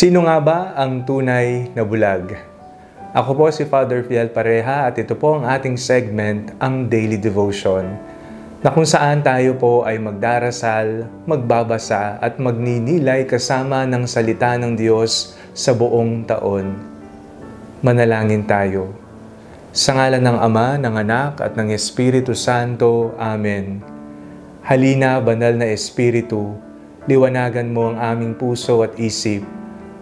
Sino nga ba ang tunay na bulag? Ako po si Father Fiel Pareha at ito po ang ating segment, ang Daily Devotion, na kung saan tayo po ay magdarasal, magbabasa at magninilay kasama ng salita ng Diyos sa buong taon. Manalangin tayo. Sa ngalan ng Ama, ng Anak at ng Espiritu Santo. Amen. Halina, banal na Espiritu, liwanagan mo ang aming puso at isip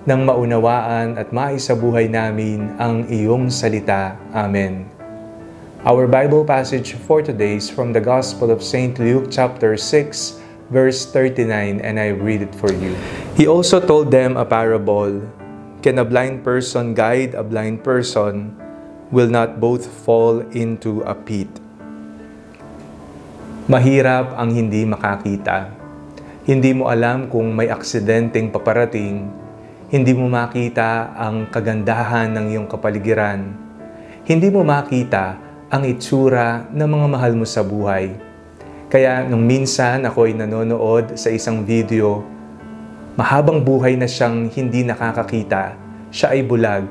nang maunawaan at maisabuhay namin ang iyong salita. Amen. Our Bible passage for today is from the Gospel of St. Luke chapter 6, verse 39, and I read it for you. He also told them a parable. Can a blind person guide a blind person? Will not both fall into a pit? Mahirap ang hindi makakita. Hindi mo alam kung may aksidenteng paparating hindi mo makita ang kagandahan ng iyong kapaligiran. Hindi mo makita ang itsura ng mga mahal mo sa buhay. Kaya nung minsan ako ay nanonood sa isang video, mahabang buhay na siyang hindi nakakakita, siya ay bulag.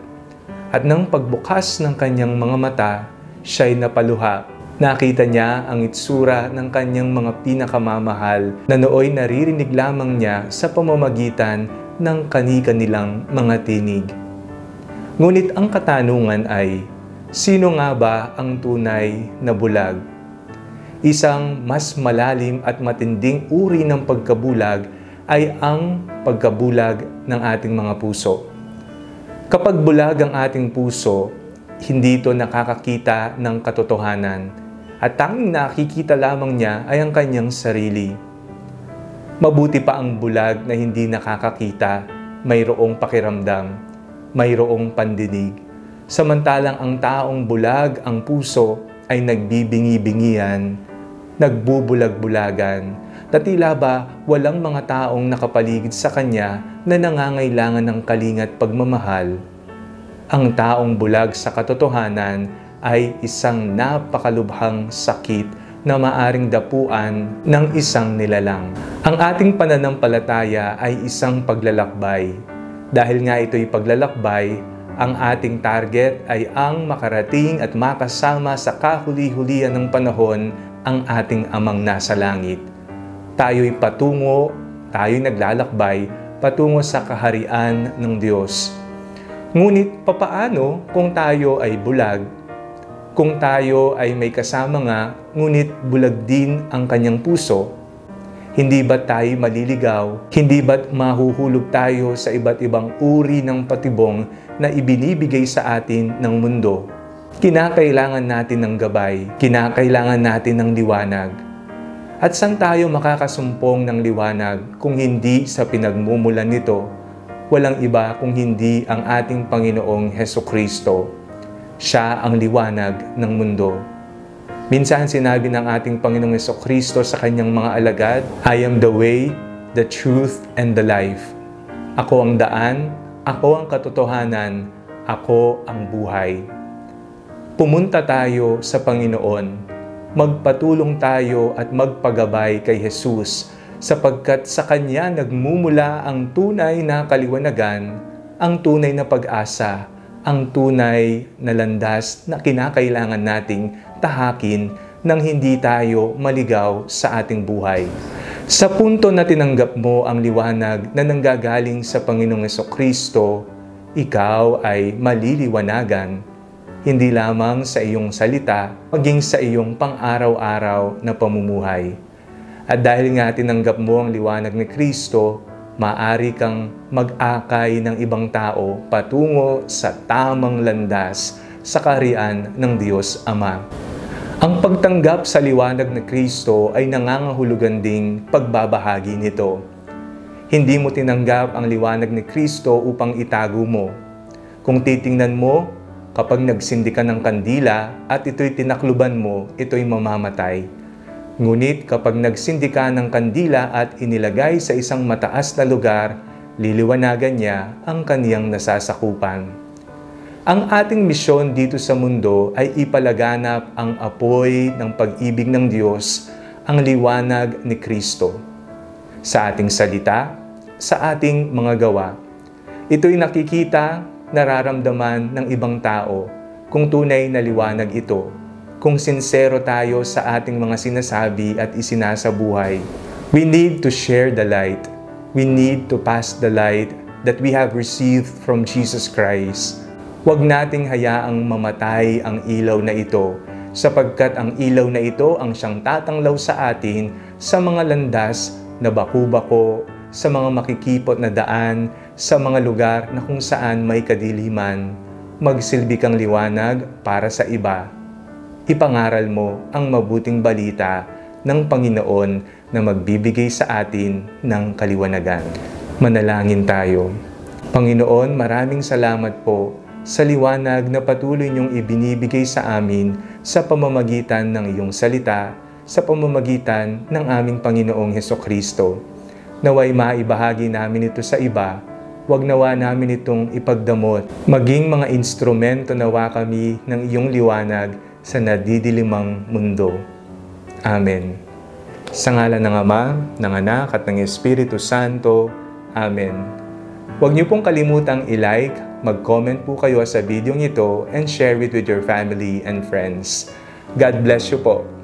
At nang pagbukas ng kanyang mga mata, siya ay napaluha. Nakita niya ang itsura ng kanyang mga pinakamamahal na nooy naririnig lamang niya sa pamamagitan ng kani-kanilang mga tinig. Ngunit ang katanungan ay, sino nga ba ang tunay na bulag? Isang mas malalim at matinding uri ng pagkabulag ay ang pagkabulag ng ating mga puso. Kapag bulag ang ating puso, hindi ito nakakakita ng katotohanan at tanging nakikita lamang niya ay ang kanyang sarili Mabuti pa ang bulag na hindi nakakakita, mayroong pakiramdam, mayroong pandinig. Samantalang ang taong bulag ang puso ay nagbibingi-bingian, nagbubulag-bulagan, na tila ba walang mga taong nakapaligid sa kanya na nangangailangan ng kalingat pagmamahal. Ang taong bulag sa katotohanan ay isang napakalubhang sakit na maaring dapuan ng isang nilalang. Ang ating pananampalataya ay isang paglalakbay. Dahil nga ito'y paglalakbay, ang ating target ay ang makarating at makasama sa kahuli-hulihan ng panahon ang ating amang nasa langit. Tayo'y patungo, tayo'y naglalakbay patungo sa kaharian ng Diyos. Ngunit papaano kung tayo ay bulag kung tayo ay may kasama nga, ngunit bulag din ang kanyang puso, hindi ba tayo maliligaw? Hindi ba mahuhulog tayo sa iba't ibang uri ng patibong na ibinibigay sa atin ng mundo? Kinakailangan natin ng gabay, kinakailangan natin ng liwanag. At saan tayo makakasumpong ng liwanag kung hindi sa pinagmumulan nito? Walang iba kung hindi ang ating Panginoong Heso Kristo siya ang liwanag ng mundo. Minsan sinabi ng ating Panginoong Yeso Kristo sa kanyang mga alagad, I am the way, the truth, and the life. Ako ang daan, ako ang katotohanan, ako ang buhay. Pumunta tayo sa Panginoon. Magpatulong tayo at magpagabay kay Jesus sapagkat sa Kanya nagmumula ang tunay na kaliwanagan, ang tunay na pag-asa, ang tunay na landas na kinakailangan nating tahakin nang hindi tayo maligaw sa ating buhay. Sa punto na tinanggap mo ang liwanag na nanggagaling sa Panginoong Kristo, ikaw ay maliliwanagan, hindi lamang sa iyong salita, maging sa iyong pang-araw-araw na pamumuhay. At dahil nga tinanggap mo ang liwanag ni Kristo, maari kang mag-akay ng ibang tao patungo sa tamang landas sa karian ng Diyos Ama. Ang pagtanggap sa liwanag ng Kristo ay nangangahulugan ding pagbabahagi nito. Hindi mo tinanggap ang liwanag ni Kristo upang itago mo. Kung titingnan mo, kapag nagsindi ka ng kandila at ito'y tinakluban mo, ito'y mamamatay Ngunit kapag nagsindi ka ng kandila at inilagay sa isang mataas na lugar, liliwanagan niya ang kaniyang nasasakupan. Ang ating misyon dito sa mundo ay ipalaganap ang apoy ng pag-ibig ng Diyos, ang liwanag ni Kristo. Sa ating salita, sa ating mga gawa, Ito'y nakikita, nararamdaman ng ibang tao kung tunay na liwanag ito, kung sincero tayo sa ating mga sinasabi at isinasabuhay. We need to share the light. We need to pass the light that we have received from Jesus Christ. Huwag nating hayaang mamatay ang ilaw na ito sapagkat ang ilaw na ito ang siyang tatanglaw sa atin sa mga landas na baku-bako, sa mga makikipot na daan, sa mga lugar na kung saan may kadiliman. Magsilbi kang liwanag para sa iba. Ipangaral mo ang mabuting balita ng Panginoon na magbibigay sa atin ng kaliwanagan. Manalangin tayo. Panginoon, maraming salamat po sa liwanag na patuloy niyong ibinibigay sa amin sa pamamagitan ng iyong salita, sa pamamagitan ng aming Panginoong Heso Kristo. Naway maibahagi namin ito sa iba, wag nawa namin itong ipagdamot. Maging mga instrumento nawa kami ng iyong liwanag sa nadidilimang mundo. Amen. Sa ngala ng Ama, ng Anak at ng Espiritu Santo. Amen. Huwag niyo pong kalimutang i-like, mag-comment po kayo sa video ito and share it with your family and friends. God bless you po.